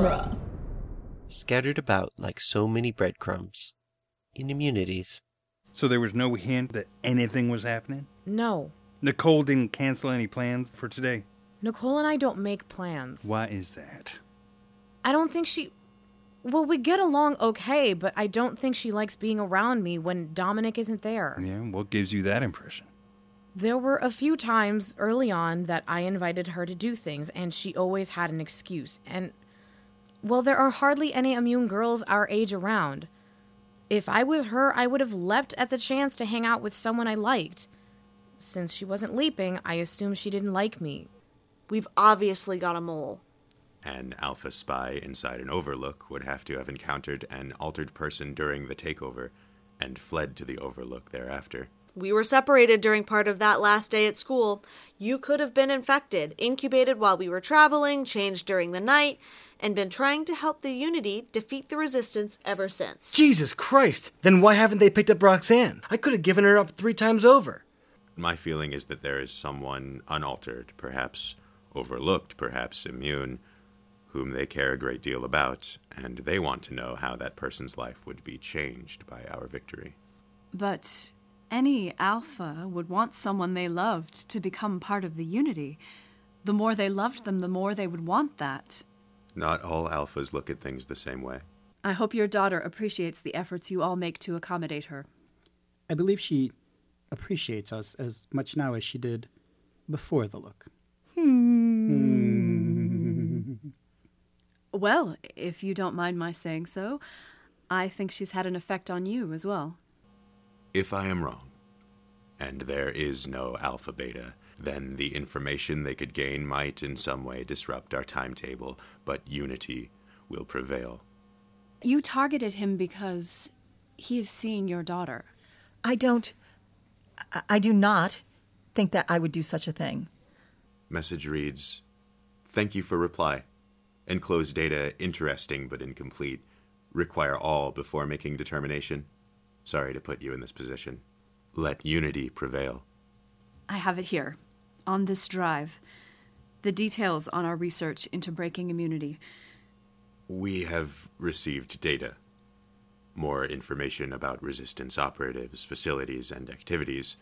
genre. Scattered about like so many breadcrumbs. In immunities. So there was no hint that anything was happening? No. Nicole didn't cancel any plans for today. Nicole and I don't make plans. Why is that? I don't think she. Well, we get along okay, but I don't think she likes being around me when Dominic isn't there. Yeah, what gives you that impression? There were a few times early on that I invited her to do things, and she always had an excuse. And, well, there are hardly any immune girls our age around. If I was her, I would have leapt at the chance to hang out with someone I liked. Since she wasn't leaping, I assume she didn't like me. We've obviously got a mole. An alpha spy inside an overlook would have to have encountered an altered person during the takeover and fled to the overlook thereafter. We were separated during part of that last day at school. You could have been infected, incubated while we were traveling, changed during the night, and been trying to help the Unity defeat the Resistance ever since. Jesus Christ! Then why haven't they picked up Roxanne? I could have given her up three times over. My feeling is that there is someone unaltered, perhaps overlooked, perhaps immune, whom they care a great deal about, and they want to know how that person's life would be changed by our victory. But any alpha would want someone they loved to become part of the unity. The more they loved them, the more they would want that. Not all alphas look at things the same way. I hope your daughter appreciates the efforts you all make to accommodate her. I believe she appreciates us as much now as she did before the look. Hmm. Well, if you don't mind my saying so, I think she's had an effect on you as well. If I am wrong, and there is no alpha beta, then the information they could gain might in some way disrupt our timetable, but unity will prevail. You targeted him because he is seeing your daughter. I don't. I, I do not think that I would do such a thing. Message reads Thank you for reply. Enclosed data interesting but incomplete. Require all before making determination. Sorry to put you in this position. Let unity prevail. I have it here, on this drive. The details on our research into breaking immunity. We have received data. More information about resistance operatives, facilities, and activities.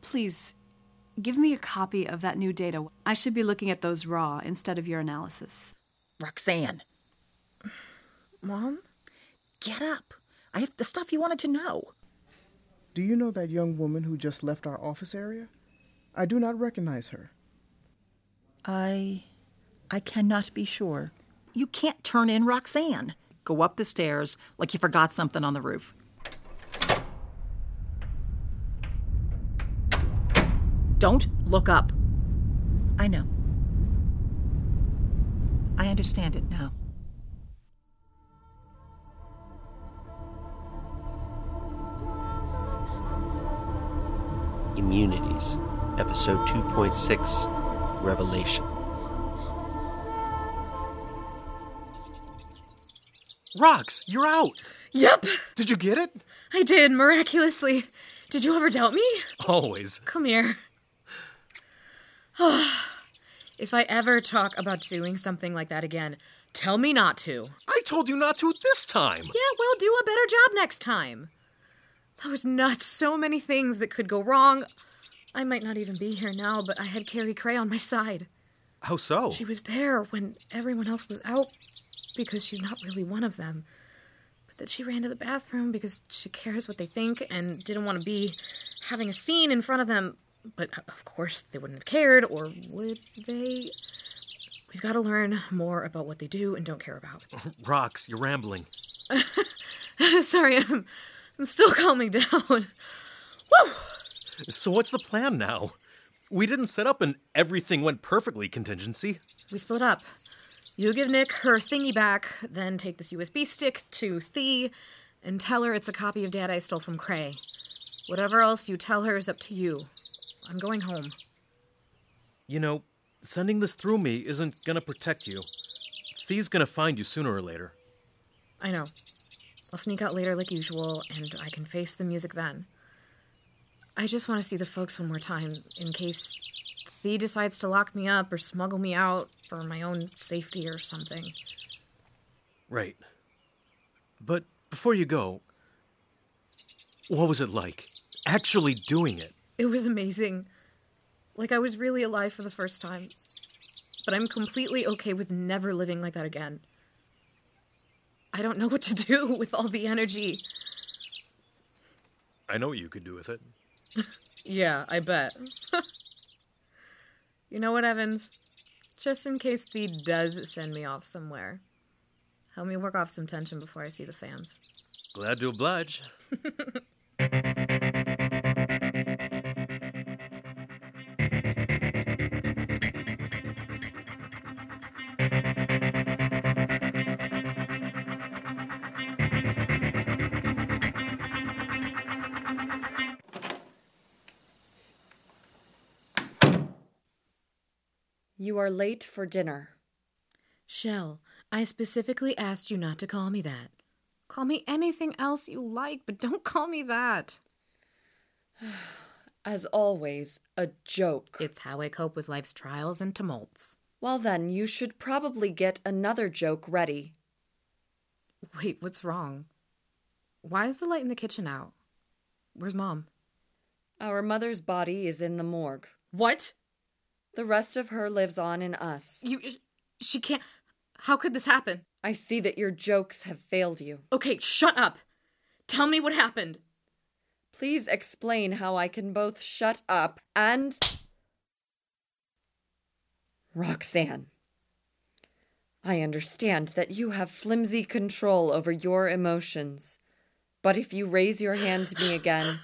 Please, give me a copy of that new data. I should be looking at those raw instead of your analysis. Roxanne, Mom? get up. I have the stuff you wanted to know. Do you know that young woman who just left our office area? I do not recognize her. I. I cannot be sure. You can't turn in Roxanne. Go up the stairs like you forgot something on the roof. Don't look up. I know. I understand it now. Immunities. Episode 2.6 Revelation. Rox, you're out. Yep, Did you get it? I did, miraculously. Did you ever doubt me? Always. Come here. if I ever talk about doing something like that again, tell me not to. I told you not to this time. Yeah, we'll do a better job next time. That was nuts. So many things that could go wrong. I might not even be here now, but I had Carrie Cray on my side. How so? She was there when everyone else was out because she's not really one of them. But that she ran to the bathroom because she cares what they think and didn't want to be having a scene in front of them. But uh, of course, they wouldn't have cared, or would they? We've got to learn more about what they do and don't care about. Rox, you're rambling. Sorry, I'm, I'm still calming down. Woo! So what's the plan now? We didn't set up an everything went perfectly contingency. We split up. You give Nick her thingy back, then take this USB stick to Thee and tell her it's a copy of Dad I stole from Cray. Whatever else you tell her is up to you. I'm going home. You know, sending this through me isn't gonna protect you. Thee's gonna find you sooner or later. I know. I'll sneak out later like usual, and I can face the music then. I just want to see the folks one more time, in case Thee decides to lock me up or smuggle me out for my own safety or something. Right. But before you go, what was it like? Actually doing it? It was amazing. Like I was really alive for the first time. But I'm completely okay with never living like that again. I don't know what to do with all the energy. I know what you could do with it. Yeah, I bet. you know what, Evans? Just in case Thee does send me off somewhere, help me work off some tension before I see the fams. Glad to oblige. You are late for dinner. Shell, I specifically asked you not to call me that. Call me anything else you like, but don't call me that. As always, a joke. It's how I cope with life's trials and tumults. Well, then, you should probably get another joke ready. Wait, what's wrong? Why is the light in the kitchen out? Where's mom? Our mother's body is in the morgue. What? The rest of her lives on in us. You. She can't. How could this happen? I see that your jokes have failed you. Okay, shut up. Tell me what happened. Please explain how I can both shut up and. Roxanne. I understand that you have flimsy control over your emotions. But if you raise your hand to me again,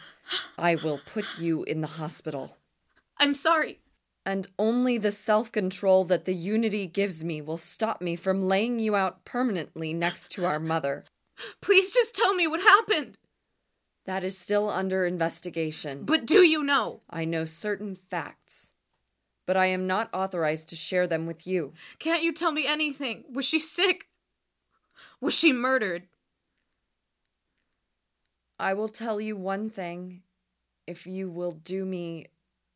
I will put you in the hospital. I'm sorry. And only the self control that the Unity gives me will stop me from laying you out permanently next to our mother. Please just tell me what happened. That is still under investigation. But do you know? I know certain facts. But I am not authorized to share them with you. Can't you tell me anything? Was she sick? Was she murdered? I will tell you one thing if you will do me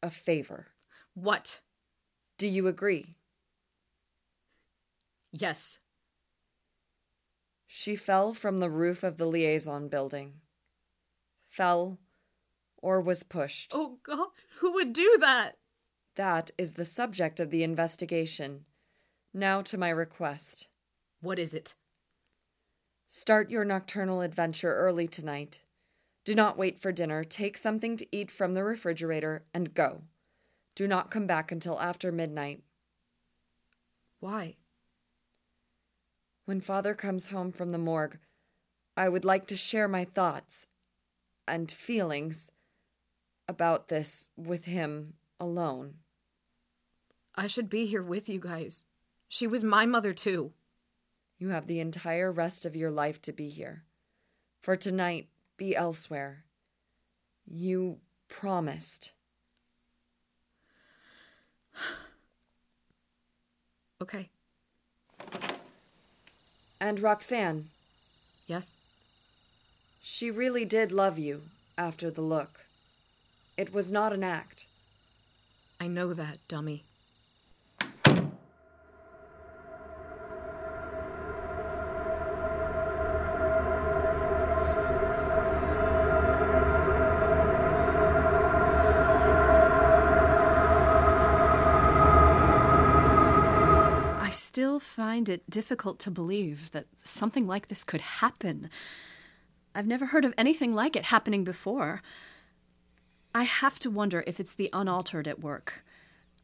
a favor. What? Do you agree? Yes. She fell from the roof of the liaison building. Fell or was pushed. Oh, God. Who would do that? That is the subject of the investigation. Now to my request. What is it? Start your nocturnal adventure early tonight. Do not wait for dinner. Take something to eat from the refrigerator and go. Do not come back until after midnight. Why? When father comes home from the morgue, I would like to share my thoughts and feelings about this with him alone. I should be here with you guys. She was my mother, too. You have the entire rest of your life to be here. For tonight, be elsewhere. You promised. okay. And Roxanne. Yes? She really did love you after the look. It was not an act. I know that, dummy. Still find it difficult to believe that something like this could happen. I've never heard of anything like it happening before. I have to wonder if it's the unaltered at work.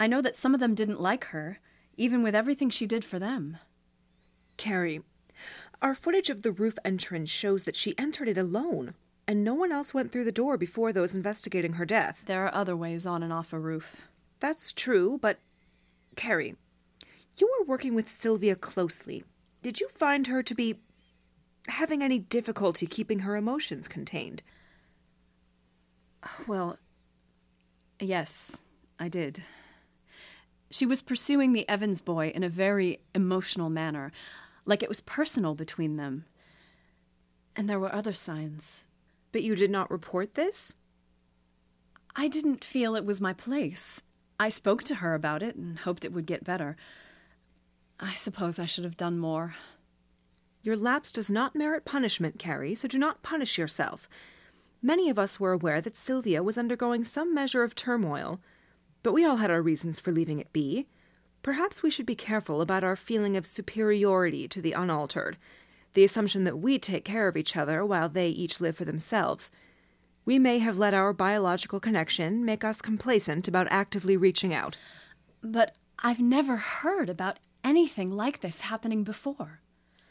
I know that some of them didn't like her, even with everything she did for them. Carrie, our footage of the roof entrance shows that she entered it alone, and no one else went through the door before those investigating her death. There are other ways on and off a roof. That's true, but. Carrie, you were working with Sylvia closely. Did you find her to be having any difficulty keeping her emotions contained? Well, yes, I did. She was pursuing the Evans boy in a very emotional manner, like it was personal between them. And there were other signs. But you did not report this? I didn't feel it was my place. I spoke to her about it and hoped it would get better. I suppose I should have done more. Your lapse does not merit punishment, Carrie, so do not punish yourself. Many of us were aware that Sylvia was undergoing some measure of turmoil, but we all had our reasons for leaving it be. Perhaps we should be careful about our feeling of superiority to the unaltered, the assumption that we take care of each other while they each live for themselves. We may have let our biological connection make us complacent about actively reaching out. But I've never heard about anything like this happening before.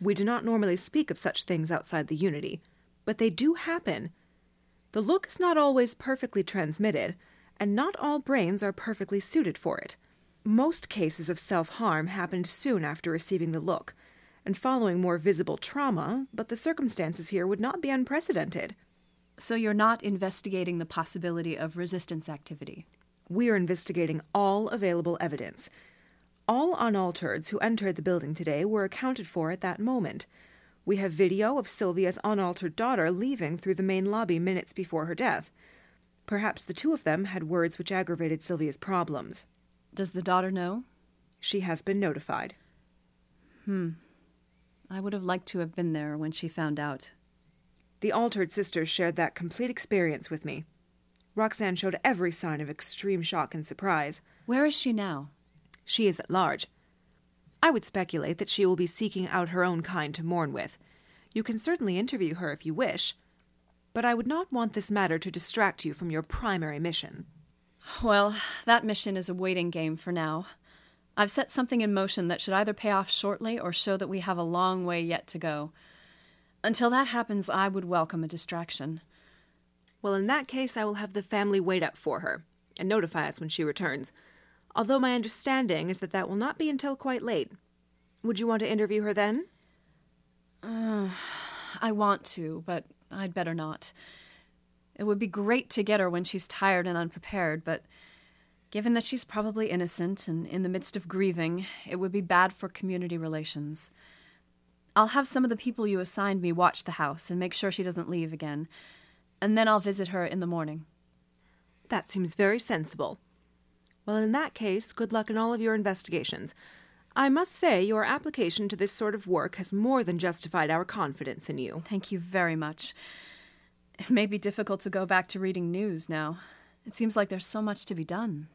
We do not normally speak of such things outside the Unity, but they do happen. The look is not always perfectly transmitted, and not all brains are perfectly suited for it. Most cases of self harm happened soon after receiving the look, and following more visible trauma, but the circumstances here would not be unprecedented. So you're not investigating the possibility of resistance activity? We are investigating all available evidence. All unaltereds who entered the building today were accounted for at that moment. We have video of Sylvia's unaltered daughter leaving through the main lobby minutes before her death. Perhaps the two of them had words which aggravated Sylvia's problems. Does the daughter know? She has been notified. Hmm. I would have liked to have been there when she found out. The altered sisters shared that complete experience with me. Roxanne showed every sign of extreme shock and surprise. Where is she now? She is at large. I would speculate that she will be seeking out her own kind to mourn with. You can certainly interview her if you wish, but I would not want this matter to distract you from your primary mission. Well, that mission is a waiting game for now. I've set something in motion that should either pay off shortly or show that we have a long way yet to go. Until that happens, I would welcome a distraction. Well, in that case, I will have the family wait up for her and notify us when she returns. Although my understanding is that that will not be until quite late. Would you want to interview her then? Uh, I want to, but I'd better not. It would be great to get her when she's tired and unprepared, but given that she's probably innocent and in the midst of grieving, it would be bad for community relations. I'll have some of the people you assigned me watch the house and make sure she doesn't leave again, and then I'll visit her in the morning. That seems very sensible. Well, in that case, good luck in all of your investigations. I must say, your application to this sort of work has more than justified our confidence in you. Thank you very much. It may be difficult to go back to reading news now. It seems like there's so much to be done.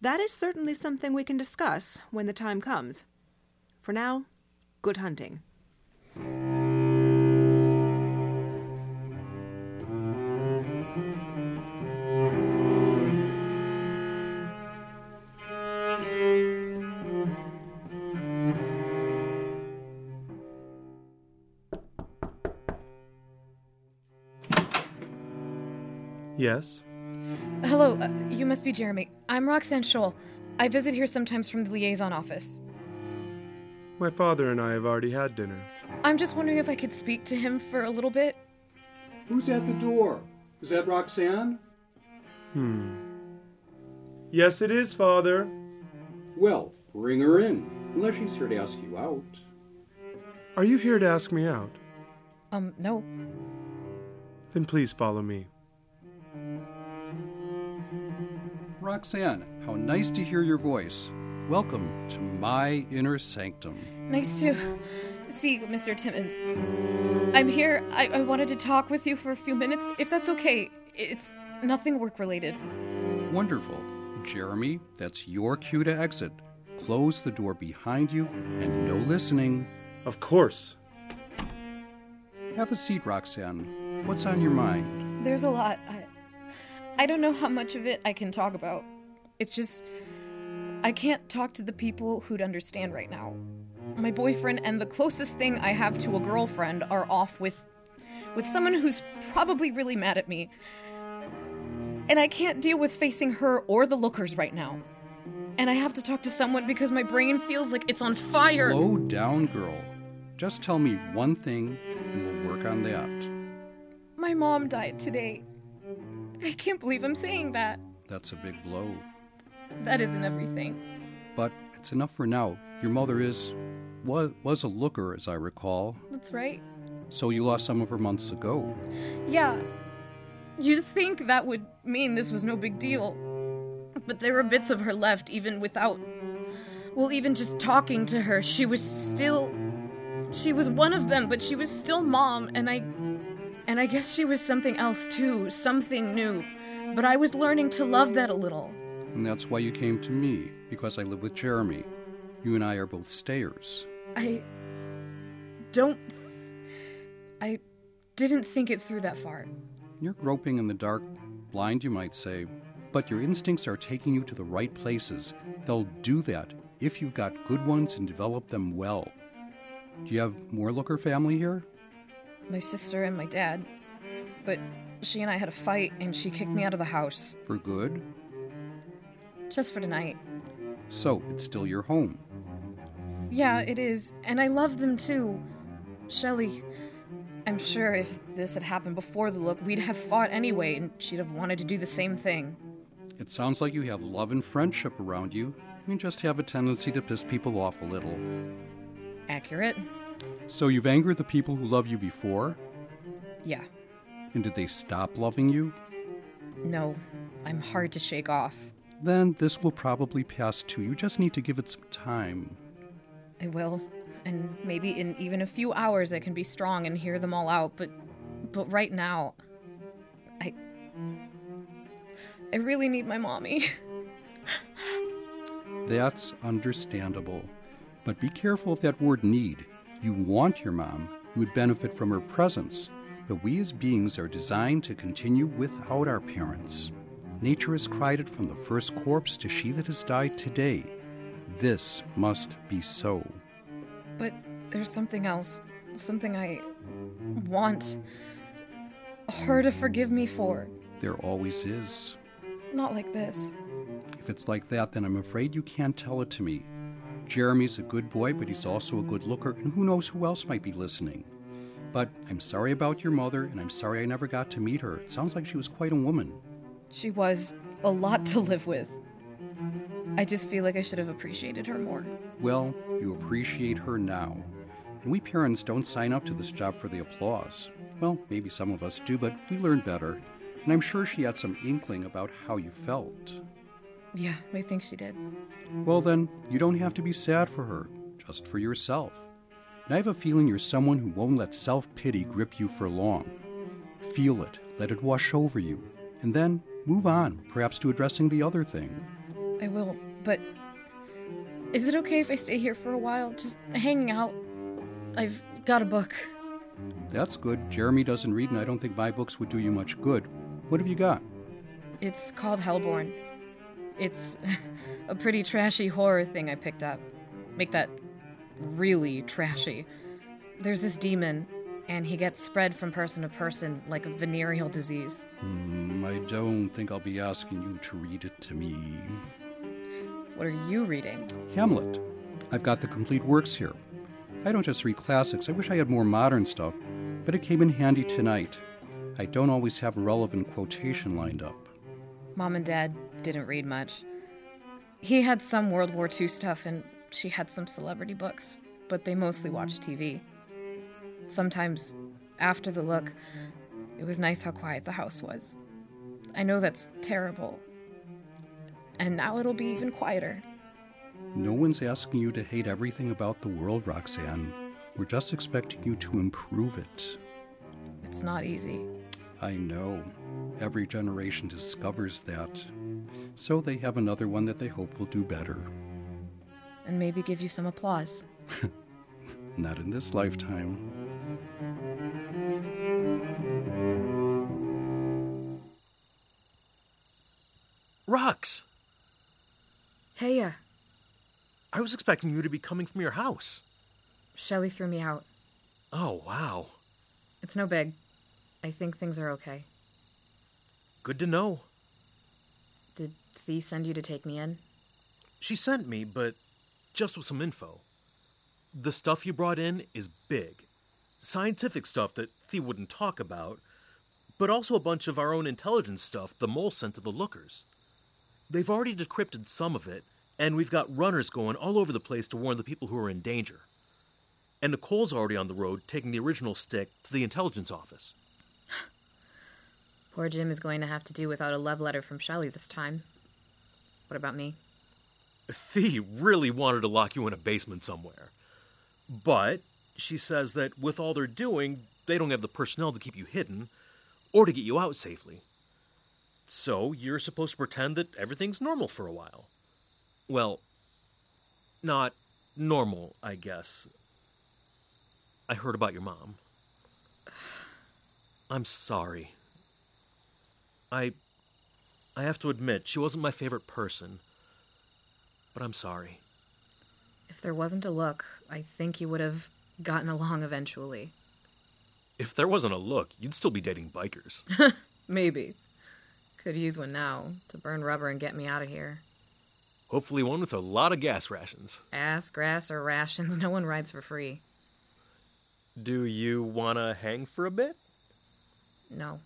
That is certainly something we can discuss when the time comes. For now, good hunting. Yes? Hello, uh, you must be Jeremy. I'm Roxanne Scholl. I visit here sometimes from the liaison office. My father and I have already had dinner. I'm just wondering if I could speak to him for a little bit. Who's at the door? Is that Roxanne? Hmm. Yes, it is, Father. Well, bring her in, unless she's here to ask you out. Are you here to ask me out? Um, no. Then please follow me. Roxanne, how nice to hear your voice. Welcome to my inner sanctum. Nice to see you, Mr. Timmons. I'm here. I, I wanted to talk with you for a few minutes, if that's okay. It's nothing work related. Wonderful. Jeremy, that's your cue to exit. Close the door behind you and no listening. Of course. Have a seat, Roxanne. What's on your mind? There's a lot. I, I don't know how much of it I can talk about. It's just. I can't talk to the people who'd understand right now. My boyfriend and the closest thing I have to a girlfriend are off with. with someone who's probably really mad at me. And I can't deal with facing her or the lookers right now. And I have to talk to someone because my brain feels like it's on fire. Slow down, girl. Just tell me one thing and we'll work on that. My mom died today. I can't believe I'm saying that. That's a big blow. That isn't everything. But it's enough for now. Your mother is. was, was a looker, as I recall. That's right. So you lost some of her months ago. Yeah. You'd think that would mean this was no big deal. But there were bits of her left, even without. Well, even just talking to her, she was still. She was one of them, but she was still mom, and I. And I guess she was something else too, something new. But I was learning to love that a little. And that's why you came to me, because I live with Jeremy. You and I are both stayers. I. don't. th- I didn't think it through that far. You're groping in the dark, blind, you might say, but your instincts are taking you to the right places. They'll do that if you've got good ones and develop them well. Do you have more Looker family here? My sister and my dad. But she and I had a fight, and she kicked me out of the house. For good? Just for tonight. So it's still your home. Yeah, it is. And I love them too. Shelley, I'm sure if this had happened before the look, we'd have fought anyway, and she'd have wanted to do the same thing. It sounds like you have love and friendship around you. You just have a tendency to piss people off a little. Accurate? So you've angered the people who loved you before? Yeah. And did they stop loving you? No, I'm hard to shake off. Then this will probably pass too. You just need to give it some time. I will. And maybe in even a few hours I can be strong and hear them all out, but but right now I I really need my mommy. That's understandable. But be careful of that word need. You want your mom. You would benefit from her presence. But we as beings are designed to continue without our parents. Nature has cried it from the first corpse to she that has died today. This must be so. but there's something else. Something I want her to forgive me for. There always is. Not like this. If it's like that, then I'm afraid you can't tell it to me. Jeremy's a good boy, but he's also a good looker, and who knows who else might be listening. But I'm sorry about your mother, and I'm sorry I never got to meet her. It sounds like she was quite a woman. She was a lot to live with. I just feel like I should have appreciated her more. Well, you appreciate her now. And we parents don't sign up to this job for the applause. Well, maybe some of us do, but we learn better. And I'm sure she had some inkling about how you felt. Yeah, we think she did. Well, then, you don't have to be sad for her, just for yourself. And I have a feeling you're someone who won't let self pity grip you for long. Feel it, let it wash over you, and then move on, perhaps to addressing the other thing. I will, but is it okay if I stay here for a while? Just hanging out? I've got a book. That's good. Jeremy doesn't read, and I don't think my books would do you much good. What have you got? It's called Hellborn. It's a pretty trashy horror thing I picked up. Make that really trashy. There's this demon, and he gets spread from person to person like a venereal disease. Hmm, I don't think I'll be asking you to read it to me. What are you reading? Hamlet. I've got the complete works here. I don't just read classics, I wish I had more modern stuff, but it came in handy tonight. I don't always have a relevant quotation lined up. Mom and Dad didn't read much. He had some World War II stuff, and she had some celebrity books, but they mostly watched TV. Sometimes, after the look, it was nice how quiet the house was. I know that's terrible. And now it'll be even quieter. No one's asking you to hate everything about the world, Roxanne. We're just expecting you to improve it. It's not easy. I know. Every generation discovers that. So they have another one that they hope will do better. And maybe give you some applause. Not in this lifetime. Rox! Hey, uh, I was expecting you to be coming from your house. Shelley threw me out. Oh, wow. It's no big. I think things are okay. Good to know. Did Thee send you to take me in? She sent me, but just with some info. The stuff you brought in is big. Scientific stuff that Thee wouldn't talk about, but also a bunch of our own intelligence stuff the mole sent to the lookers. They've already decrypted some of it, and we've got runners going all over the place to warn the people who are in danger. And Nicole's already on the road taking the original stick to the intelligence office. Poor Jim is going to have to do without a love letter from Shelley this time. What about me? Thee really wanted to lock you in a basement somewhere. But She says that with all they're doing, they don't have the personnel to keep you hidden or to get you out safely. So you're supposed to pretend that everything's normal for a while. Well, not normal, I guess. I heard about your mom. I'm sorry. I I have to admit, she wasn't my favorite person. But I'm sorry. If there wasn't a look, I think you would have gotten along eventually. If there wasn't a look, you'd still be dating bikers. Maybe. Could use one now to burn rubber and get me out of here. Hopefully, one with a lot of gas rations. Ass, grass, or rations, no one rides for free. Do you want to hang for a bit? No.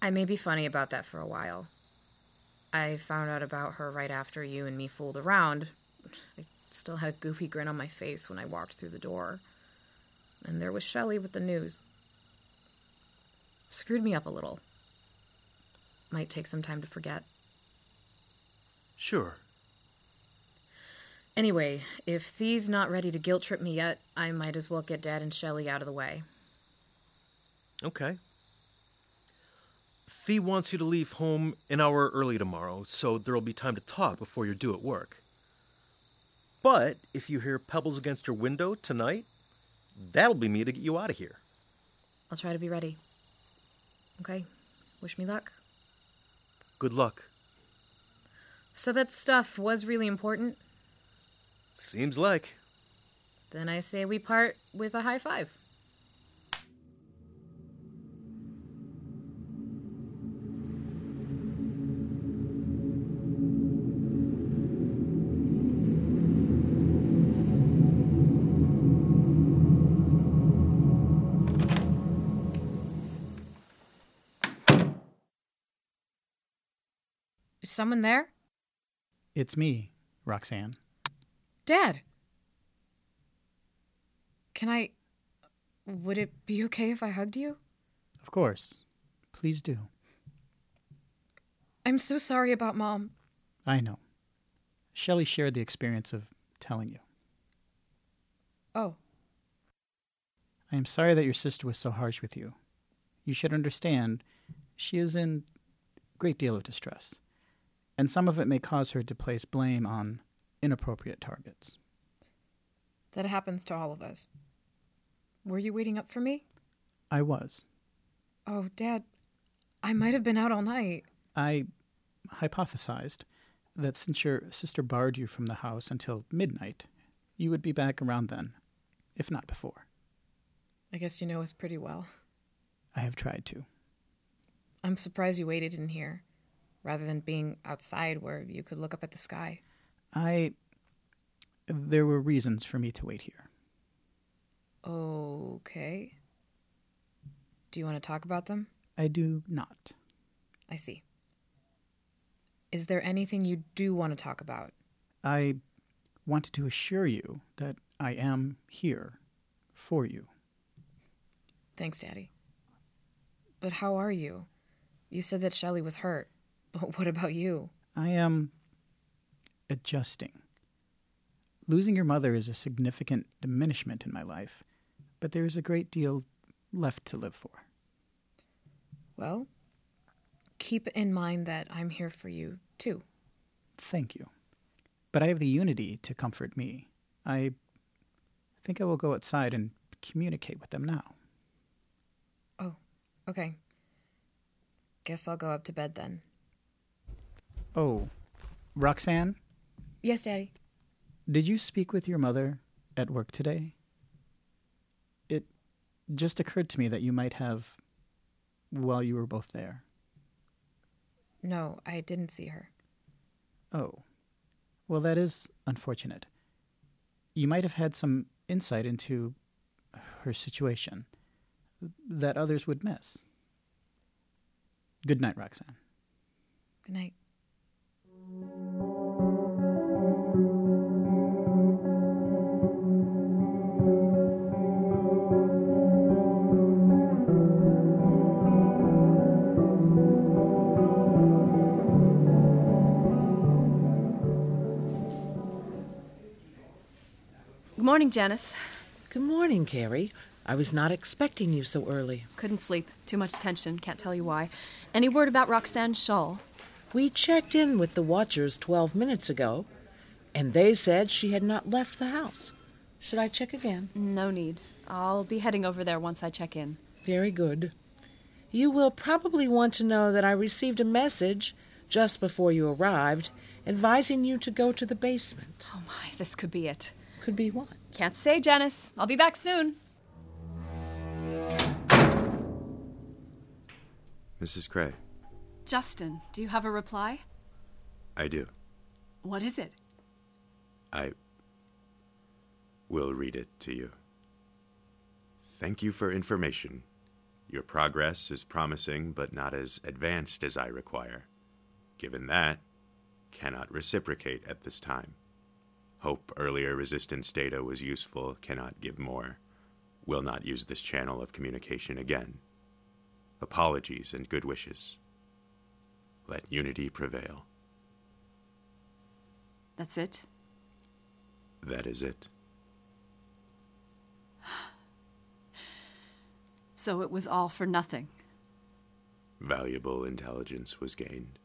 I may be funny about that for a while. I found out about her right after you and me fooled around. I still had a goofy grin on my face when I walked through the door. And there was Shelley with the news. Screwed me up a little. Might take some time to forget. Sure. Anyway, if Thee's not ready to guilt trip me yet, I might as well get Dad and Shelley out of the way. Okay. Thee wants you to leave home an hour early tomorrow, so there'll be time to talk before you're due at work. But if you hear pebbles against your window tonight, that'll be me to get you out of here. I'll try to be ready. Okay? Wish me luck. Good luck. So that stuff was really important? Seems like. Then I say we part with a high five. Someone there? It's me, Roxanne. Dad! Can I. Would it be okay if I hugged you? Of course. Please do. I'm so sorry about Mom. I know. Shelley shared the experience of telling you. Oh, I am sorry that your sister was so harsh with you. You should understand, she is in a great deal of distress, and some of it may cause her to place blame on inappropriate targets. that happens to all of us. Were you waiting up for me? I was. Oh, Dad, I might have been out all night. I hypothesized that since your sister barred you from the house until midnight, you would be back around then, if not before. I guess you know us pretty well. I have tried to. I'm surprised you waited in here, rather than being outside where you could look up at the sky. I. There were reasons for me to wait here. Okay. Do you want to talk about them? I do not. I see. Is there anything you do want to talk about? I wanted to assure you that I am here for you. Thanks, Daddy. But how are you? You said that Shelley was hurt. But what about you? I am adjusting. Losing your mother is a significant diminishment in my life, but there is a great deal left to live for. Well, keep in mind that I'm here for you, too. Thank you. But I have the unity to comfort me. I think I will go outside and communicate with them now. Oh, okay. Guess I'll go up to bed then. Oh, Roxanne, Yes, Daddy. did you speak with your mother at work today? It just occurred to me that you might have while you were both there. No, I didn't see her. Oh, well, that is unfortunate. You might have had some insight into her situation that others would miss. Good night, Roxanne. Good night. Morning, Janice. Good morning, Carrie. I was not expecting you so early. Couldn't sleep. Too much tension. Can't tell you why. Any word about Roxanne Shaw? We checked in with the Watchers 12 minutes ago, and they said she had not left the house. Should I check again? No needs. I'll be heading over there once I check in. Very good. You will probably want to know that I received a message just before you arrived advising you to go to the basement. Oh my, this could be it. Could be what? Can't say, Janice. I'll be back soon. Mrs. Cray, Justin, do you have a reply? I do. What is it? I will read it to you. Thank you for information. Your progress is promising, but not as advanced as I require. Given that, cannot reciprocate at this time. Hope earlier resistance data was useful, cannot give more. Will not use this channel of communication again. Apologies and good wishes. Let unity prevail. That's it? That is it. So it was all for nothing. Valuable intelligence was gained,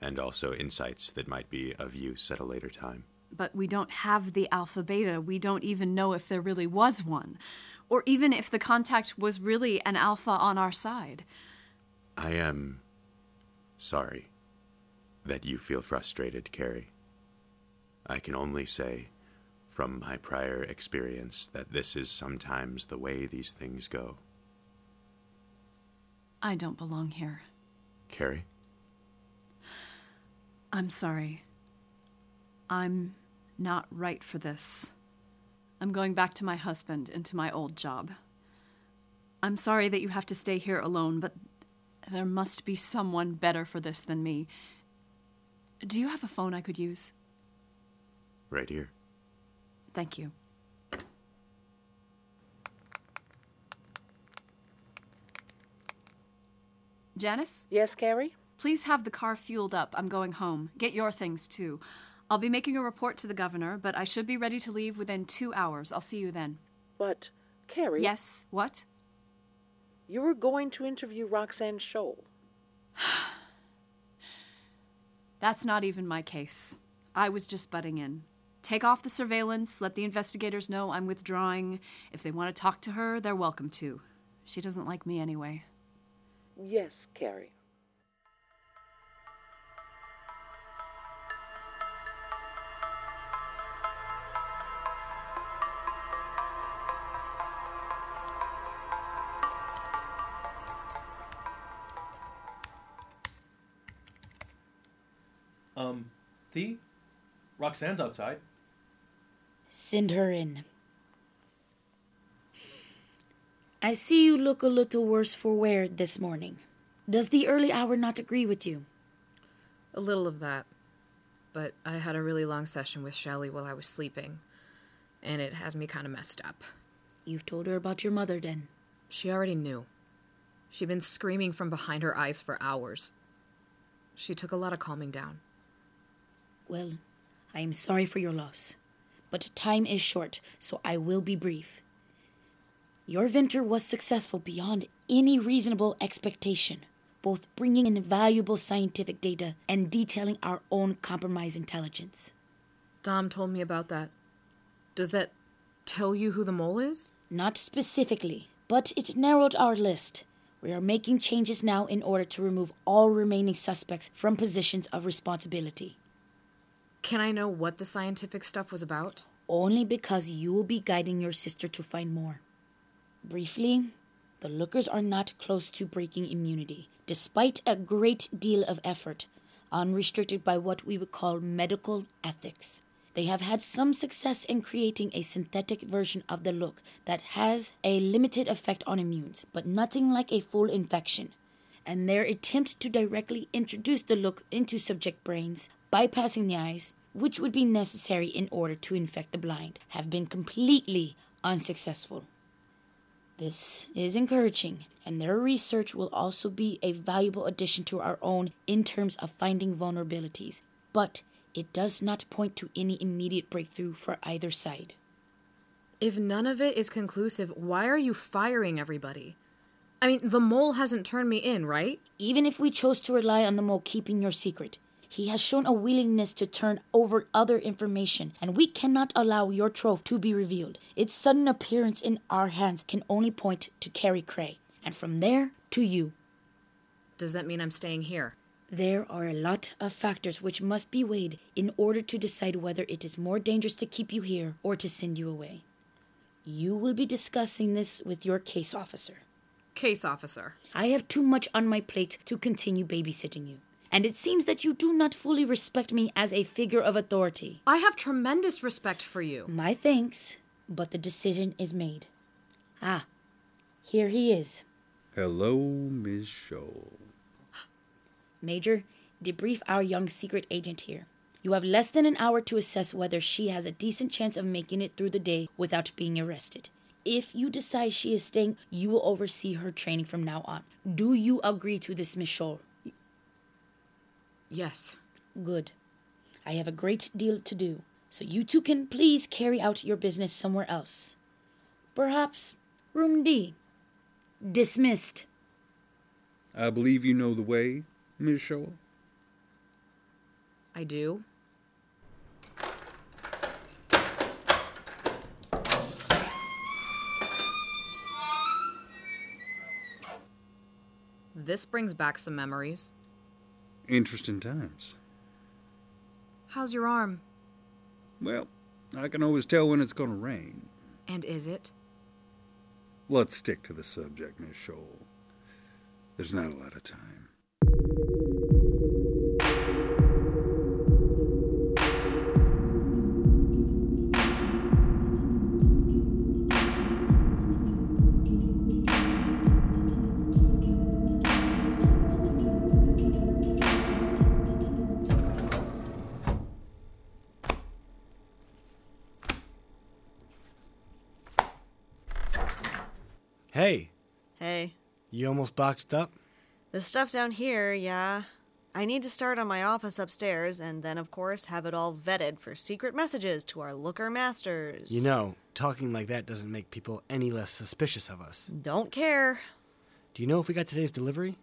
and also insights that might be of use at a later time. But we don't have the alpha beta. We don't even know if there really was one, or even if the contact was really an alpha on our side. I am sorry that you feel frustrated, Carrie. I can only say, from my prior experience, that this is sometimes the way these things go. I don't belong here. Carrie? I'm sorry. I'm not right for this. I'm going back to my husband and to my old job. I'm sorry that you have to stay here alone, but there must be someone better for this than me. Do you have a phone I could use? Right here. Thank you. Janice? Yes, Carrie? Please have the car fueled up. I'm going home. Get your things, too. I'll be making a report to the governor, but I should be ready to leave within two hours. I'll see you then. But, Carrie. Yes, what? You were going to interview Roxanne Scholl. That's not even my case. I was just butting in. Take off the surveillance, let the investigators know I'm withdrawing. If they want to talk to her, they're welcome to. She doesn't like me anyway. Yes, Carrie. Thee? Roxanne's outside. Send her in. I see you look a little worse for wear this morning. Does the early hour not agree with you? A little of that. But I had a really long session with Shelley while I was sleeping, and it has me kind of messed up. You've told her about your mother then? She already knew. She'd been screaming from behind her eyes for hours. She took a lot of calming down. Well, I am sorry for your loss, but time is short, so I will be brief. Your venture was successful beyond any reasonable expectation, both bringing in valuable scientific data and detailing our own compromised intelligence. Dom told me about that. Does that tell you who the mole is? Not specifically, but it narrowed our list. We are making changes now in order to remove all remaining suspects from positions of responsibility. Can I know what the scientific stuff was about? Only because you will be guiding your sister to find more. Briefly, the lookers are not close to breaking immunity, despite a great deal of effort, unrestricted by what we would call medical ethics. They have had some success in creating a synthetic version of the look that has a limited effect on immunes, but nothing like a full infection. And their attempt to directly introduce the look into subject brains, bypassing the eyes, which would be necessary in order to infect the blind, have been completely unsuccessful. This is encouraging, and their research will also be a valuable addition to our own in terms of finding vulnerabilities, but it does not point to any immediate breakthrough for either side. If none of it is conclusive, why are you firing everybody? I mean, the mole hasn't turned me in, right? Even if we chose to rely on the mole keeping your secret, he has shown a willingness to turn over other information, and we cannot allow your trove to be revealed. Its sudden appearance in our hands can only point to Carrie Cray, and from there to you. Does that mean I'm staying here? There are a lot of factors which must be weighed in order to decide whether it is more dangerous to keep you here or to send you away. You will be discussing this with your case officer. Case officer. I have too much on my plate to continue babysitting you. And it seems that you do not fully respect me as a figure of authority. I have tremendous respect for you. My thanks, but the decision is made. Ah, here he is. Hello, Miss Scholl. Major, debrief our young secret agent here. You have less than an hour to assess whether she has a decent chance of making it through the day without being arrested. If you decide she is staying, you will oversee her training from now on. Do you agree to this, Miss Scholl? Yes. Good. I have a great deal to do, so you two can please carry out your business somewhere else. Perhaps room D. Dismissed. I believe you know the way, Miss Scholl. I do. This brings back some memories. Interesting times. How's your arm? Well, I can always tell when it's going to rain. And is it? Let's stick to the subject, Miss Scholl. There's not a lot of time. Hey, Hey, you almost boxed up? the stuff down here, yeah. I need to start on my office upstairs and then, of course, have it all vetted for secret messages to our looker masters. You know, talking like that doesn't make people any less suspicious of us. Don't care. Do you know if we got today's delivery?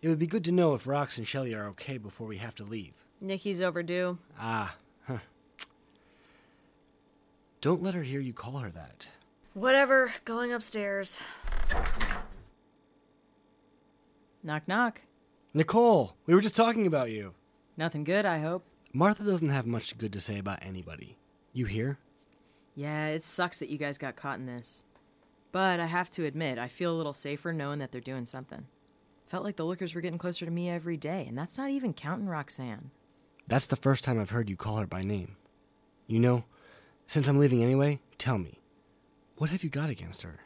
It would be good to know if Rox and Shelley are okay before we have to leave. Nikki's overdue. Ah, huh. Don't let her hear you call her that. Whatever, going upstairs. Knock, knock. Nicole, we were just talking about you. Nothing good, I hope. Martha doesn't have much good to say about anybody. You hear? Yeah, it sucks that you guys got caught in this. But I have to admit, I feel a little safer knowing that they're doing something. Felt like the lookers were getting closer to me every day, and that's not even counting Roxanne. That's the first time I've heard you call her by name. You know, since I'm leaving anyway, tell me, what have you got against her?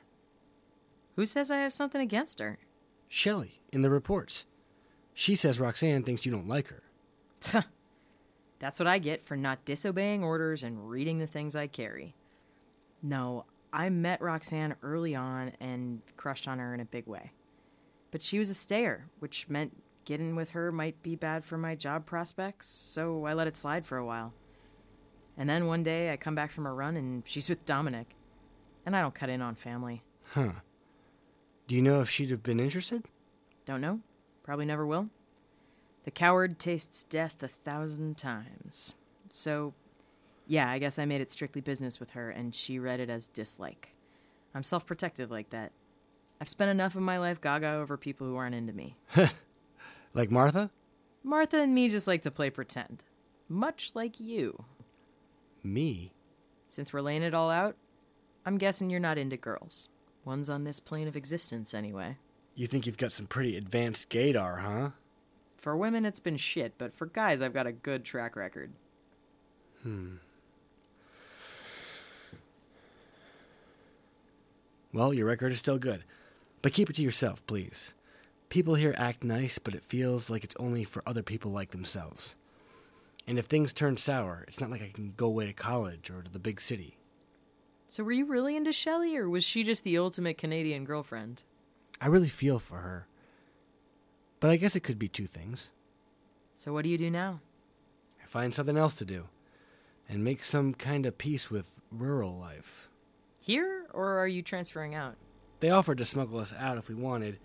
Who says I have something against her? Shelley, in the reports. She says Roxanne thinks you don't like her. That's what I get for not disobeying orders and reading the things I carry. No, I met Roxanne early on and crushed on her in a big way. But she was a stayer, which meant getting with her might be bad for my job prospects, so I let it slide for a while. And then one day I come back from a run and she's with Dominic. And I don't cut in on family. Huh. Do you know if she'd have been interested? Don't know. Probably never will. The coward tastes death a thousand times. So, yeah, I guess I made it strictly business with her, and she read it as dislike. I'm self protective like that. I've spent enough of my life gaga over people who aren't into me. Like Martha? Martha and me just like to play pretend. Much like you. Me? Since we're laying it all out, I'm guessing you're not into girls. One's on this plane of existence, anyway. You think you've got some pretty advanced gaydar, huh? For women, it's been shit, but for guys, I've got a good track record. Hmm. Well, your record is still good. But keep it to yourself, please. People here act nice, but it feels like it's only for other people like themselves. And if things turn sour, it's not like I can go away to college or to the big city. So, were you really into Shelley, or was she just the ultimate Canadian girlfriend? I really feel for her. But I guess it could be two things. So, what do you do now? I find something else to do and make some kind of peace with rural life. Here, or are you transferring out? They offered to smuggle us out if we wanted.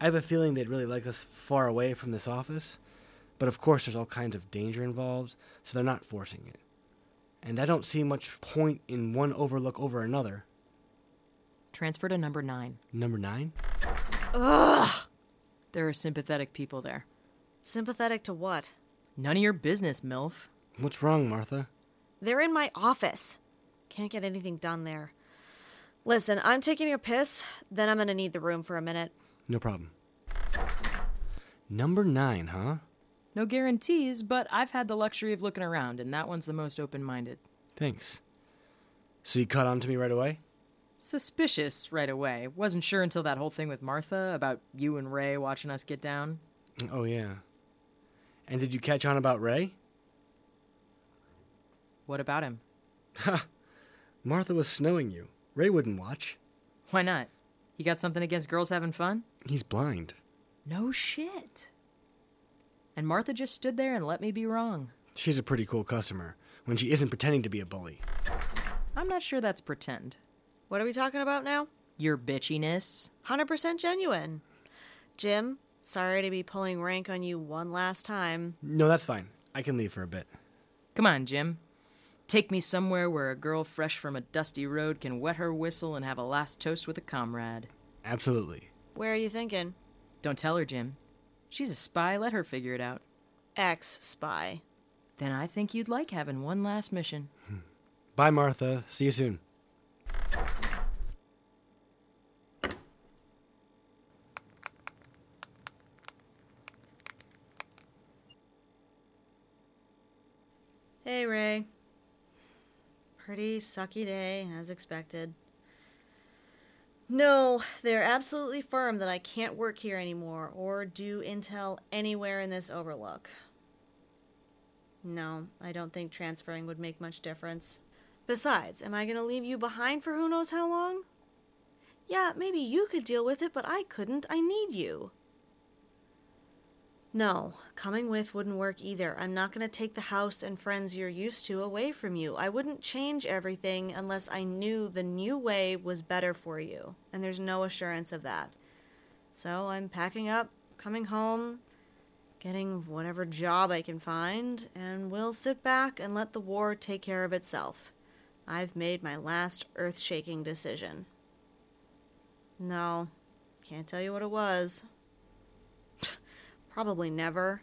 I have a feeling they'd really like us far away from this office, but of course there's all kinds of danger involved, so they're not forcing it. And I don't see much point in one overlook over another. Transfer to number nine. Number nine? Ugh! There are sympathetic people there. Sympathetic to what? None of your business, MILF. What's wrong, Martha? They're in my office. Can't get anything done there. Listen, I'm taking a piss, then I'm gonna need the room for a minute. No problem. Number nine, huh? No guarantees, but I've had the luxury of looking around, and that one's the most open minded. Thanks. So you caught on to me right away? Suspicious right away. Wasn't sure until that whole thing with Martha about you and Ray watching us get down. Oh, yeah. And did you catch on about Ray? What about him? Ha! Martha was snowing you. Ray wouldn't watch. Why not? You got something against girls having fun? He's blind. No shit. And Martha just stood there and let me be wrong. She's a pretty cool customer when she isn't pretending to be a bully. I'm not sure that's pretend. What are we talking about now? Your bitchiness. 100% genuine. Jim, sorry to be pulling rank on you one last time. No, that's fine. I can leave for a bit. Come on, Jim. Take me somewhere where a girl fresh from a dusty road can wet her whistle and have a last toast with a comrade. Absolutely. Where are you thinking? Don't tell her, Jim. She's a spy, let her figure it out. Ex spy. Then I think you'd like having one last mission. Hmm. Bye, Martha. See you soon. Hey, Ray. Pretty sucky day, as expected. No, they're absolutely firm that I can't work here anymore or do intel anywhere in this overlook. No, I don't think transferring would make much difference. Besides, am I going to leave you behind for who knows how long? Yeah, maybe you could deal with it, but I couldn't. I need you. No, coming with wouldn't work either. I'm not going to take the house and friends you're used to away from you. I wouldn't change everything unless I knew the new way was better for you, and there's no assurance of that. So I'm packing up, coming home, getting whatever job I can find, and we'll sit back and let the war take care of itself. I've made my last earth shaking decision. No, can't tell you what it was. Probably never.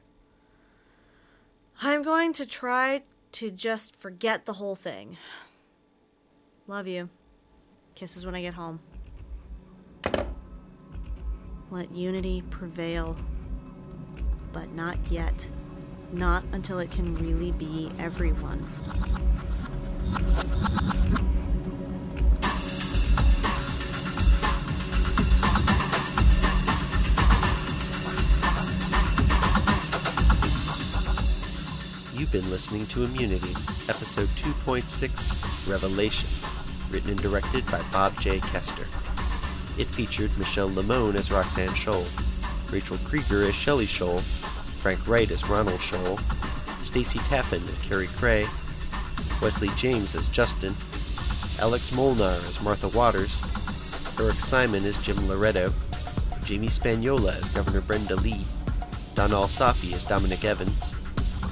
I'm going to try to just forget the whole thing. Love you. Kisses when I get home. Let unity prevail. But not yet. Not until it can really be everyone. Been listening to Immunities, Episode 2.6 Revelation, written and directed by Bob J. Kester. It featured Michelle Limone as Roxanne Scholl, Rachel Krieger as Shelley Scholl, Frank Wright as Ronald Scholl, Stacy Tappan as Carrie Cray, Wesley James as Justin, Alex Molnar as Martha Waters, Eric Simon as Jim Loretto, Jamie Spaniola as Governor Brenda Lee, Don Alsafi as Dominic Evans,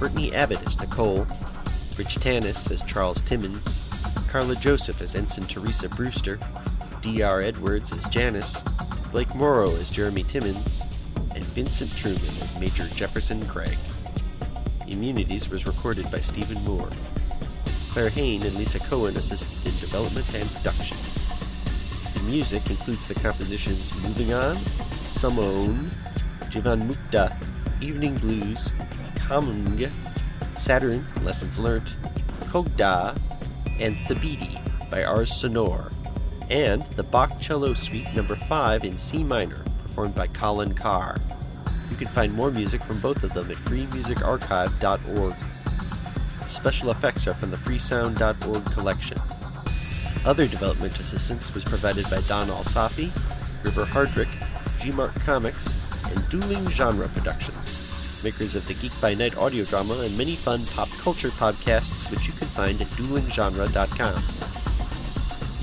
Courtney Abbott as Nicole, Rich Tanis as Charles Timmons, Carla Joseph as Ensign Teresa Brewster, D.R. Edwards as Janice, Blake Morrow as Jeremy Timmons, and Vincent Truman as Major Jefferson Craig. Immunities was recorded by Stephen Moore. Claire Hain and Lisa Cohen assisted in development and production. The music includes the compositions Moving On, Samone, Jivan Mukta, Evening Blues, Kamung, Saturn, Lessons Learnt, Kogda, and Thabidi by Ars Sonor, and the Bach Cello Suite Number 5 in C minor, performed by Colin Carr. You can find more music from both of them at freemusicarchive.org. Special effects are from the freesound.org collection. Other development assistance was provided by Don Alsafi, River Hardrick, G Mark Comics, and Dueling Genre Productions, makers of the Geek by Night audio drama and many fun pop culture podcasts, which you can find at duelinggenre.com.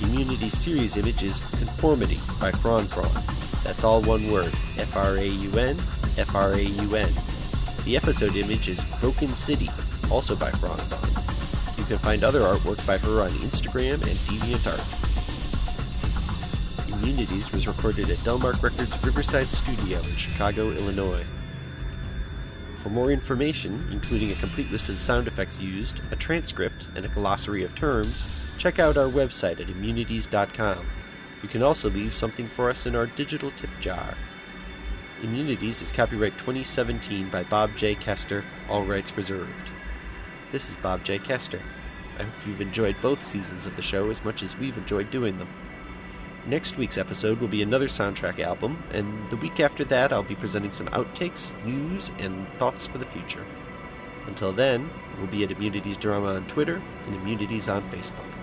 Immunity's series image is Conformity by Fraun. That's all one word F R A U N, F R A U N. The episode image is Broken City, also by Fraun. You can find other artwork by her on Instagram and DeviantArt. Immunities was recorded at Delmark Records Riverside Studio in Chicago, Illinois. For more information, including a complete list of the sound effects used, a transcript, and a glossary of terms, check out our website at immunities.com. You can also leave something for us in our digital tip jar. Immunities is copyright 2017 by Bob J. Kester, all rights reserved. This is Bob J. Kester. I hope you've enjoyed both seasons of the show as much as we've enjoyed doing them. Next week's episode will be another soundtrack album, and the week after that, I'll be presenting some outtakes, news, and thoughts for the future. Until then, we'll be at Immunities Drama on Twitter and Immunities on Facebook.